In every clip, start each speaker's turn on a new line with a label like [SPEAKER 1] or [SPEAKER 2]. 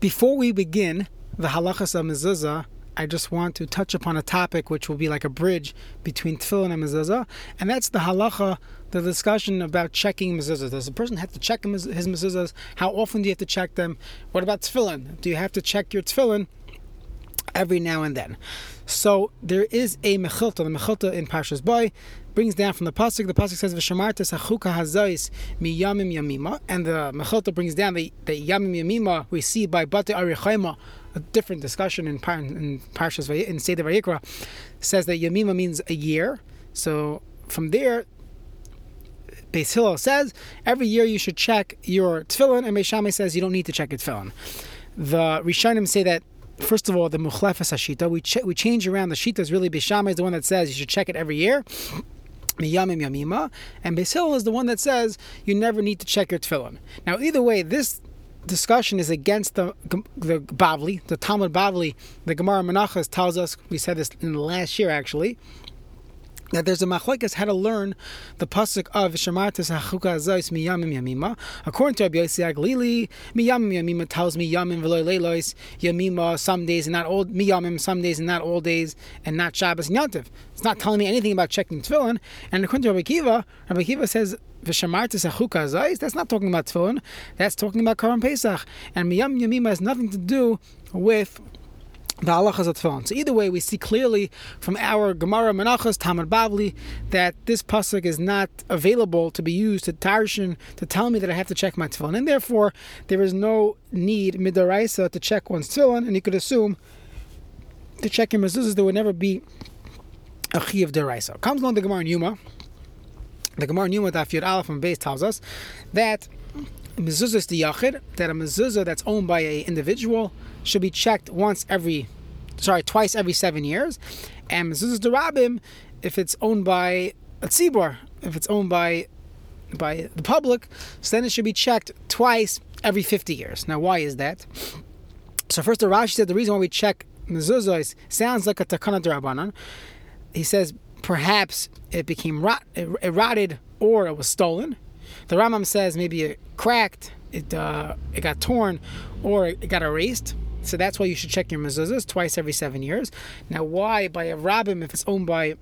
[SPEAKER 1] Before we begin the halachas of mezuzah, I just want to touch upon a topic which will be like a bridge between tefillin and mezuzah, and that's the halacha, the discussion about checking mezuzahs. Does a person have to check his mezuzahs? How often do you have to check them? What about tefillin? Do you have to check your tefillin every now and then? So there is a mechilta, the mechilta in Parshas Boy brings down from the pasuk. The pasuk says v'shamartas hachuka hazais miyamim yamima, and the mechilta brings down the, the yamim yamima we see by batei arei chomah a different discussion in, Par- in Parshas in Seder Vayikra says that Yamima means a year. So from there, Beis Hillel says every year you should check your tefillin, and Beis says you don't need to check your tefillin. The Rishonim say that first of all the Muchlefes Hashita we ch- we change around the Shita is really Beis is the one that says you should check it every year. Miyamim Yamima, and Beis Hillel is the one that says you never need to check your tefillin. Now, either way, this discussion is against the the Bavli, the Talmud Bavli. The Gemara Menachos tells us, we said this in the last year actually, that there's a machlekes how to learn the pasuk of Shemartis Hachuka Azais Miyamim Yamima. According to Rabbi Yossi Aglili, Miyamim Yamima tells me Yamim Veloy Leilois Yamima some days and not all Miyamim some days and not all days and not Shabbos and Yantiv. It's not telling me anything about checking tefillin. And according to Rabbi Kiva, Rabbi Kiva says V'shamartis Hachuka Azais. That's not talking about tefillin. That's talking about Karam Pesach. And Miyam Yamima has nothing to do with the halachas tefillin. So either way, we see clearly from our Gemara Menachos Talmud Bavli that this pasuk is not available to be used to tarshan to tell me that I have to check my tefillin, and therefore there is no need midaraisa to check one's tefillin, and you could assume to check your mezuzahs there would never be a chi of deraisa. Comes along the Gemara in Yuma. The Gemara in Yuma Daf Yud Aleph from base tells us that mezuzah the yachid, that a mezuzah that's owned by an individual should be checked once every, sorry, twice every seven years. And mezuzah derabim, if it's owned by a tzibor, if it's owned by by the public, so then it should be checked twice every 50 years. Now, why is that? So first, the Rashi said the reason why we check mezuzahs sounds like a takana derabanan. He says perhaps it became rot, it, it rotted or it was stolen. The Rambam says maybe it cracked, it uh, it got torn, or it got erased. So that's why you should check your mezuzahs twice every seven years. Now, why by a rabbim if it's owned by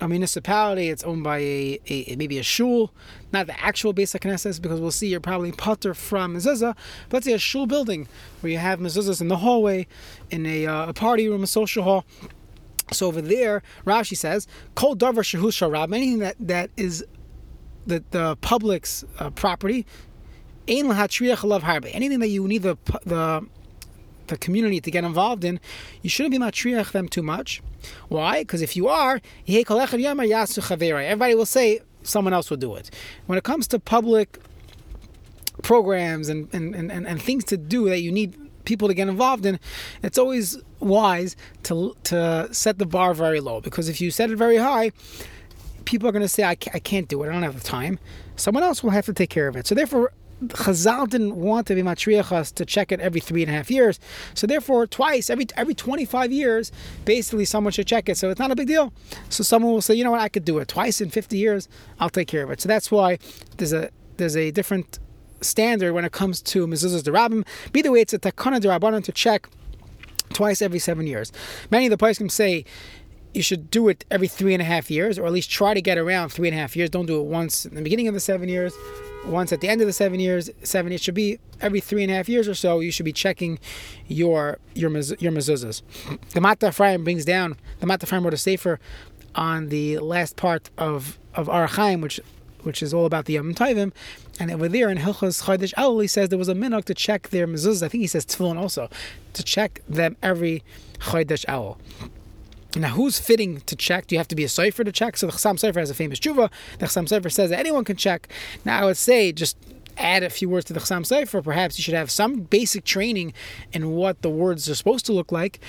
[SPEAKER 1] a municipality, it's owned by a, a maybe a shul, not the actual basic Knesset, because we'll see you're probably putter from mezuzah. But let's say a shul building where you have mezuzahs in the hallway, in a, uh, a party room, a social hall. So over there, Rashi says, "Kol davar shehu sharab," anything that that is the the public's uh, property. Ein lahatriach harbe. Anything that you need the the the community to get involved in, you shouldn't be matriach them too much. Why? Because if you are, everybody will say someone else will do it. When it comes to public programs and, and, and, and things to do that you need people to get involved in, it's always wise to, to set the bar very low because if you set it very high, people are going to say, I can't do it, I don't have the time. Someone else will have to take care of it. So, therefore, Chazal didn't want to be matriachas to check it every three and a half years. So therefore, twice every every 25 years, basically someone should check it. So it's not a big deal. So someone will say, you know what, I could do it twice in 50 years. I'll take care of it. So that's why there's a there's a different standard when it comes to mezuzahs derabim. Be the way, it's a takana derabanan to check twice every seven years. Many of the poskim say you should do it every three and a half years, or at least try to get around three and a half years. Don't do it once in the beginning of the seven years, once at the end of the seven years. Seven. It should be every three and a half years or so. You should be checking your your your mezuzahs. The Mata Ephraim brings down. The Mata Ephraim wrote a sefer on the last part of of Orach Chaim, which which is all about the Yom Tovim. And over there in Hilchos Chodesh Elul, he says there was a minhag to check their mezuzahs. I think he says tefillin also, to check them every Chodesh Elul. Now, who's fitting to check? Do you have to be a cipher to check? So the Chassam Sofer has a famous tshuva. The Chassam Sofer says that anyone can check. Now, I would say just add a few words to the Chassam Sofer. Perhaps you should have some basic training in what the words are supposed to look like.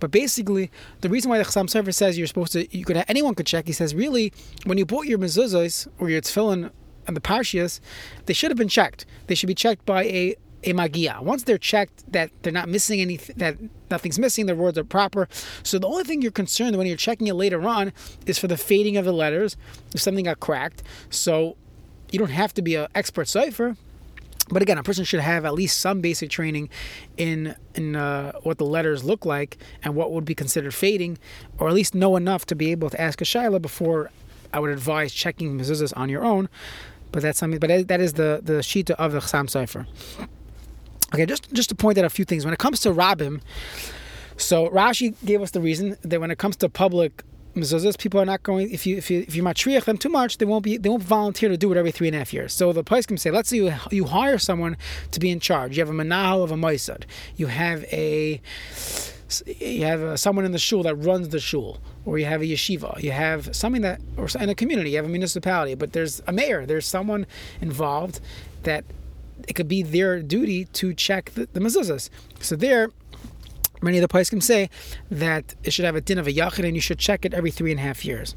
[SPEAKER 1] But basically, the reason why the Chassam Sofer says you're supposed to, you could anyone could check. He says really, when you bought your mezuzahs or your tefillin and the parshias, they should have been checked. They should be checked by a a magia. Once they're checked that they're not missing anything, that nothing's missing, the words are proper. So the only thing you're concerned when you're checking it later on is for the fading of the letters if something got cracked. So you don't have to be an expert cipher. But again, a person should have at least some basic training in in uh, what the letters look like and what would be considered fading, or at least know enough to be able to ask a shaila before I would advise checking mezuzahs on your own. But that's something. But that is the the shita of the Chassam Sofer. Okay, just just to point out a few things when it comes to Rabim. So Rashi gave us the reason that when it comes to public mezuzahs, people are not going. If you if you if you matriach them too much, they won't be they won't volunteer to do it every three and a half years. So the place can say, let's say you you hire someone to be in charge. You have a manahal of a moisad. You have a you have a, someone in the shul that runs the shul, or you have a yeshiva. You have something that, or in a community, you have a municipality. But there's a mayor. There's someone involved that it could be their duty to check the, the mezuzahs. So there Many of the can say that it should have a din of a yachid and you should check it every three and a half years.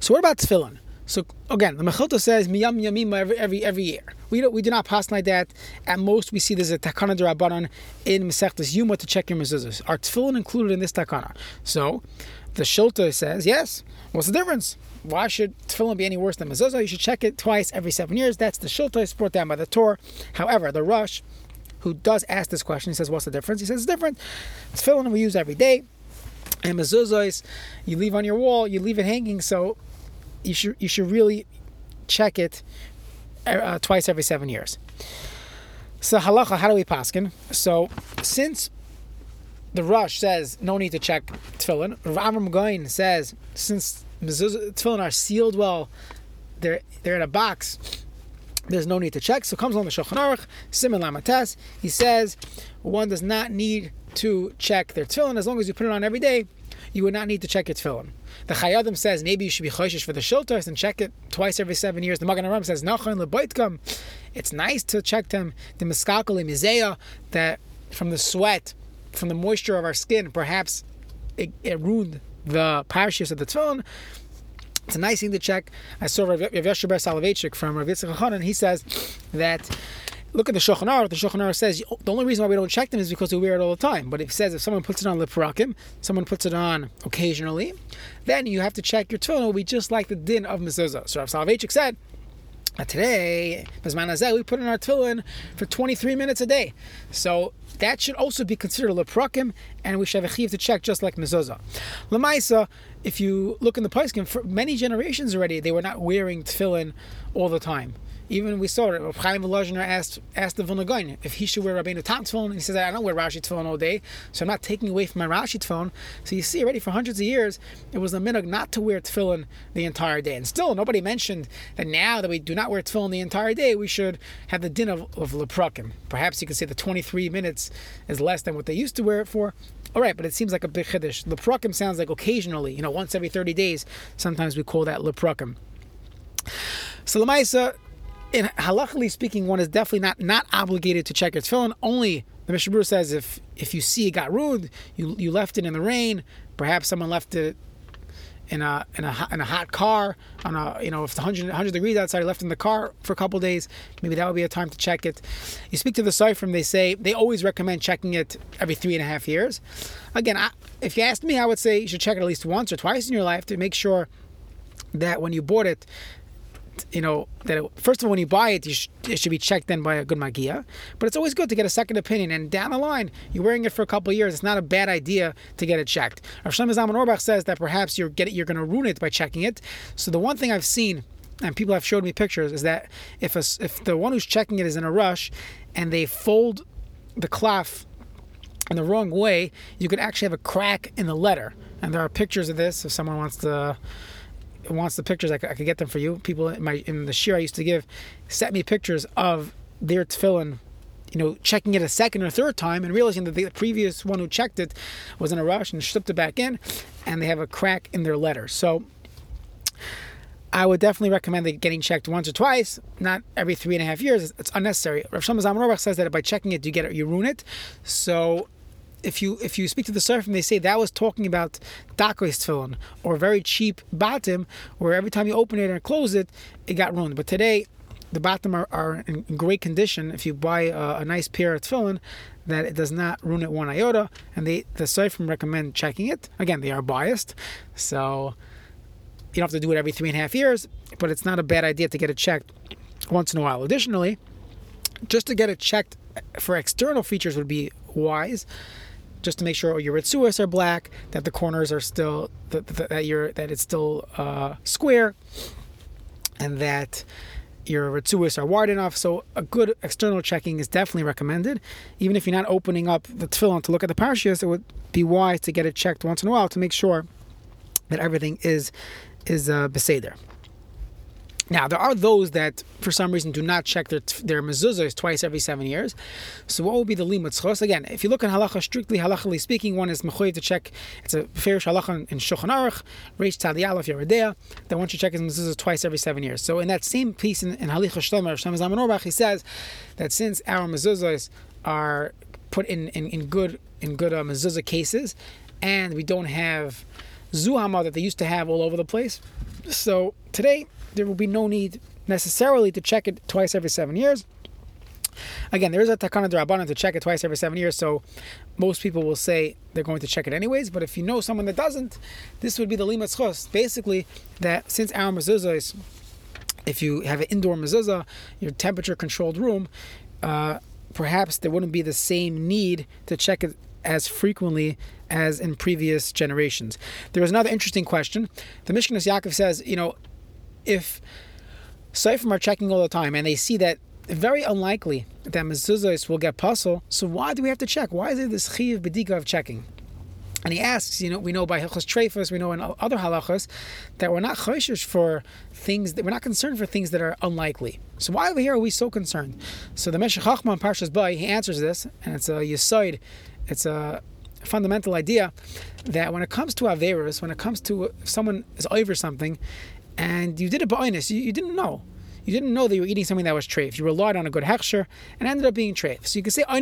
[SPEAKER 1] So what about tefillin? So again, the Mechilta says miyam yamim every, every every year. We don't we do not pass like that. At most, we see there's a takana derabanan in Masechtas Yuma to check your mezuzahs. Are tefillin included in this takana? So the Shilta says yes. What's the difference? Why should tefillin be any worse than mezuzah? You should check it twice every seven years. That's the Shilta. It's brought down by the Torah. However, the Rosh who does ask this question. He says, "What's the difference?" He says, "It's different. Tefillin we use every day, and mezuzahs you leave on your wall, you leave it hanging. So you should you should really check it uh, twice every seven years." So halacha, how do we paskin? So since the Rosh says no need to check tefillin, Rav Goin says since tefillin are sealed well, they're they're in a box there's no need to check. So comes along the Shulchan Aruch, Simon Lamates. He says one does not need to check their tefillin as long as you put it on every day. You would not need to check your tefillin. The Chayei Adam says maybe you should be choishish for the shiltos and check it twice every seven years. The Magen Avraham says nachon leboitkam. It's nice to check them. The miskakel mizeya that from the sweat, from the moisture of our skin, perhaps it, it ruined the parashas of the tefillin. It's a nice thing to check. I saw Rav Yasher Soloveitchik from Rav Yitzchak Hanan. He says that look at the Shulchan Aruch. The Shulchan Aruch says oh, the only reason why we don't check them is because we wear it all the time. But it says if someone puts it on liparakim, someone puts it on occasionally, then you have to check your tefillin. It will be just like the din of mezuzah. So Rav Soloveitchik said. Today, we put in our tefillin for 23 minutes a day. So that should also be considered a leprakim, and we should have a chiv to check just like mezuzah. Lamaisa, if you look in the Paiskim, for many generations already, they were not wearing tefillin all the time. Even we saw it. Chaim Volozhiner asked asked the Vilna if he should wear Rabbeinu Tam tefillin. He says, "I don't wear Rashi tefillin all day, so I'm not taking away from my Rashi tefillin." So you see, already for hundreds of years, it was a minhag not to wear tefillin the entire day. And still, nobody mentioned that now that we do not wear tefillin the entire day, we should have the din of, of leprakim. Perhaps you could say the 23 minutes is less than what they used to wear it for. All right, but it seems like a big chiddush. Leprakim sounds like occasionally, you know, once every 30 days. Sometimes we call that leprakim. So Lamaisa, in halachically speaking, one is definitely not not obligated to check its tefillin. Only the Mishnah says if if you see it got ruined, you you left it in the rain. Perhaps someone left it in a in a in a hot car on a you know if it's 100, 100 degrees outside, left in the car for a couple days. Maybe that would be a time to check it. You speak to the Seifrim, they say they always recommend checking it every three and a half years. Again, I, if you asked me, I would say you should check it at least once or twice in your life to make sure that when you bought it you know that it, first of all when you buy it, you sh- it should be checked in by a good magia. But it's always good to get a second opinion. And down the line, you're wearing it for a couple years. It's not a bad idea to get it checked. Rav Shlomo Zalman Auerbach says that perhaps you're you're going to ruin it by checking it. So the one thing I've seen. And people have showed me pictures is that if a, if the one who's checking it is in a rush, and they fold the cloth in the wrong way, you could actually have a crack in the letter. And there are pictures of this if someone wants to wants the pictures, I could, I could get them for you. People in my in the shir I used to give sent me pictures of their tefillin you know, checking it a second or third time and realizing that the previous one who checked it was in a rush and slipped it back in, and they have a crack in their letter. So I would definitely recommend it getting checked once or twice, not every three and a half years. It's unnecessary. Rav Shlomo Zalman says that by checking it, you get it, you ruin it. So if you if you speak to the Seifrim, they say that was talking about dakois tefillin or very cheap batim, where every time you open it and close it, it got ruined. But today, the batim are, are in great condition. If you buy a, a, nice pair of tefillin, that it does not ruin it one iota, and they the Seifrim recommend checking it. Again, they are biased, so you don't have to do it every three and a half years, but it's not a bad idea to get it checked once in a while. Additionally, just to get it checked for external features would be wise just to make sure your ritsuas are black, that the corners are still that, that you're that it's still uh, square, and that your ritsuas are wide enough. So a good external checking is definitely recommended. Even if you're not opening up the tefillin to look at the parashas, it would be wise to get it checked once in a while to make sure that everything is is uh, beseder. Now, there are those that, for some reason, do not check their, their mezuzahs twice every seven years. So, what will be the limit tzchos? Again, if you look at halacha, strictly halachically speaking, one is mechoyev to check. It's a fair halacha in Shulchan Aruch, Reish Tzadi Aleph Yoreh Deah, that one should check his mezuzahs twice every seven years. So, in that same piece in, in Halicha Shlomer, Shlomo Zalman Auerbach, he says that since our mezuzahs are put in, in, in good in good uh, mezuzah cases, and we don't have zuhama that they used to have all over the place, so today there will be no need necessarily to check it twice every seven years. Again, there is a takana drabanan to check it twice every seven years, so most people will say they're going to check it anyways. But if you know someone that doesn't, this would be the limat chos. Basically, that since our mezuzah is, if you have an indoor mezuzah, your temperature controlled room, uh, perhaps there wouldn't be the same need to check it as frequently as in previous generations. There was another interesting question. The Mishkanas Yaakov says, you know, if Seifim are checking all the time and they see that very unlikely that mezuzahs will get puzzle, so why do we have to check? Why is there this chiv bedika of checking? And he asks, you know, we know by Hilchos Treifos, we know in other halachas, that we're not choishish for things that we're not concerned for things that are unlikely. So why over here are we so concerned? So the Meshech Chochmah Parshas Bay, he answers this, and it's a yisoid, it's a fundamental idea that when it comes to Averis, when it comes to someone is over something, and you did it by honest, you, you didn't know. You didn't know that you were eating something that was treif. You relied on a good hechsher and ended up being treif. So you can say, I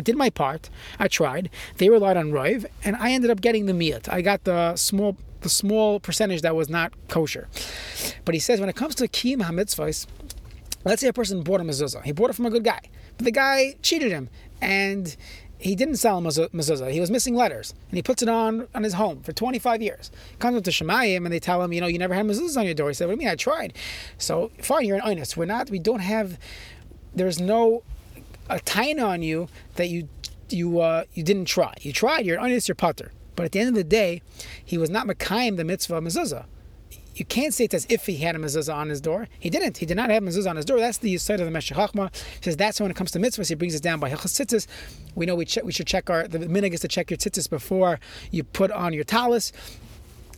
[SPEAKER 1] did my part. I tried. They relied on roiv, and I ended up getting the meat. I got the small the small percentage that was not kosher. But he says when it comes to kiyum hamitzvahs, let's say a person bought a mezuzah. He bought it from a good guy, but the guy cheated him, and he didn't sell mezuzah. He was missing letters, and he puts it on on his home for 25 years. Comes up to Shemayim, and they tell him, you know, you never had mezuzah on your door. He said, what do you mean? I tried. So fine, you're an honest. We're not. We don't have. There's no a taina on you that you you uh, you didn't try. You tried. You're an honest. You're putter. But at the end of the day, he was not Makayim the mitzvah mezuzah you can't say it as if he had a mezuzah on his door. He didn't. He did not have a mezuzah on his door. That's the side of the Meshech. He says that's when it comes to mitzvahs. He brings it down by hilchas We know we, we should check our the minig is to check your tzitzis before you put on your talis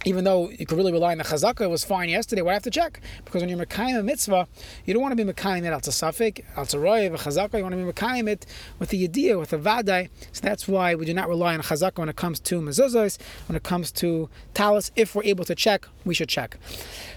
[SPEAKER 1] even though you could really rely on the chazaka, it was fine yesterday. Why have to check? Because when you're mekayim a mitzvah, you don't want to be mekayim it al tzafik, al tzaroy, a chazaka. You want to be mekayim it with the yediyah, with the vadai. So that's why we do not rely on chazaka when it comes to mezuzos, when it comes to talis. If we're able to check, we should check.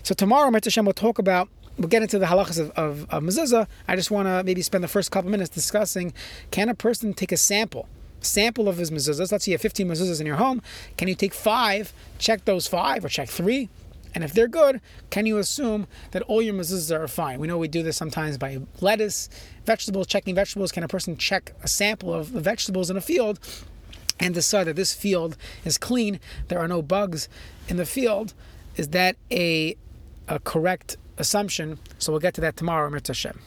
[SPEAKER 1] So tomorrow, Mitzvah will talk about we'll get into the halachas of, of, of mezuzah. I just want to maybe spend the first couple minutes discussing can a person take a sample sample of his mezuzahs. Let's say you have 15 mezuzahs in your home. Can you take five, check those five, or check three? And if they're good, can you assume that all your mezuzahs are fine? We know we do this sometimes by lettuce, vegetables, checking vegetables. Can a person check a sample of the vegetables in a field and decide that this field is clean, there are no bugs in the field? Is that a, a correct assumption? So we'll get to that tomorrow, Mitzvah.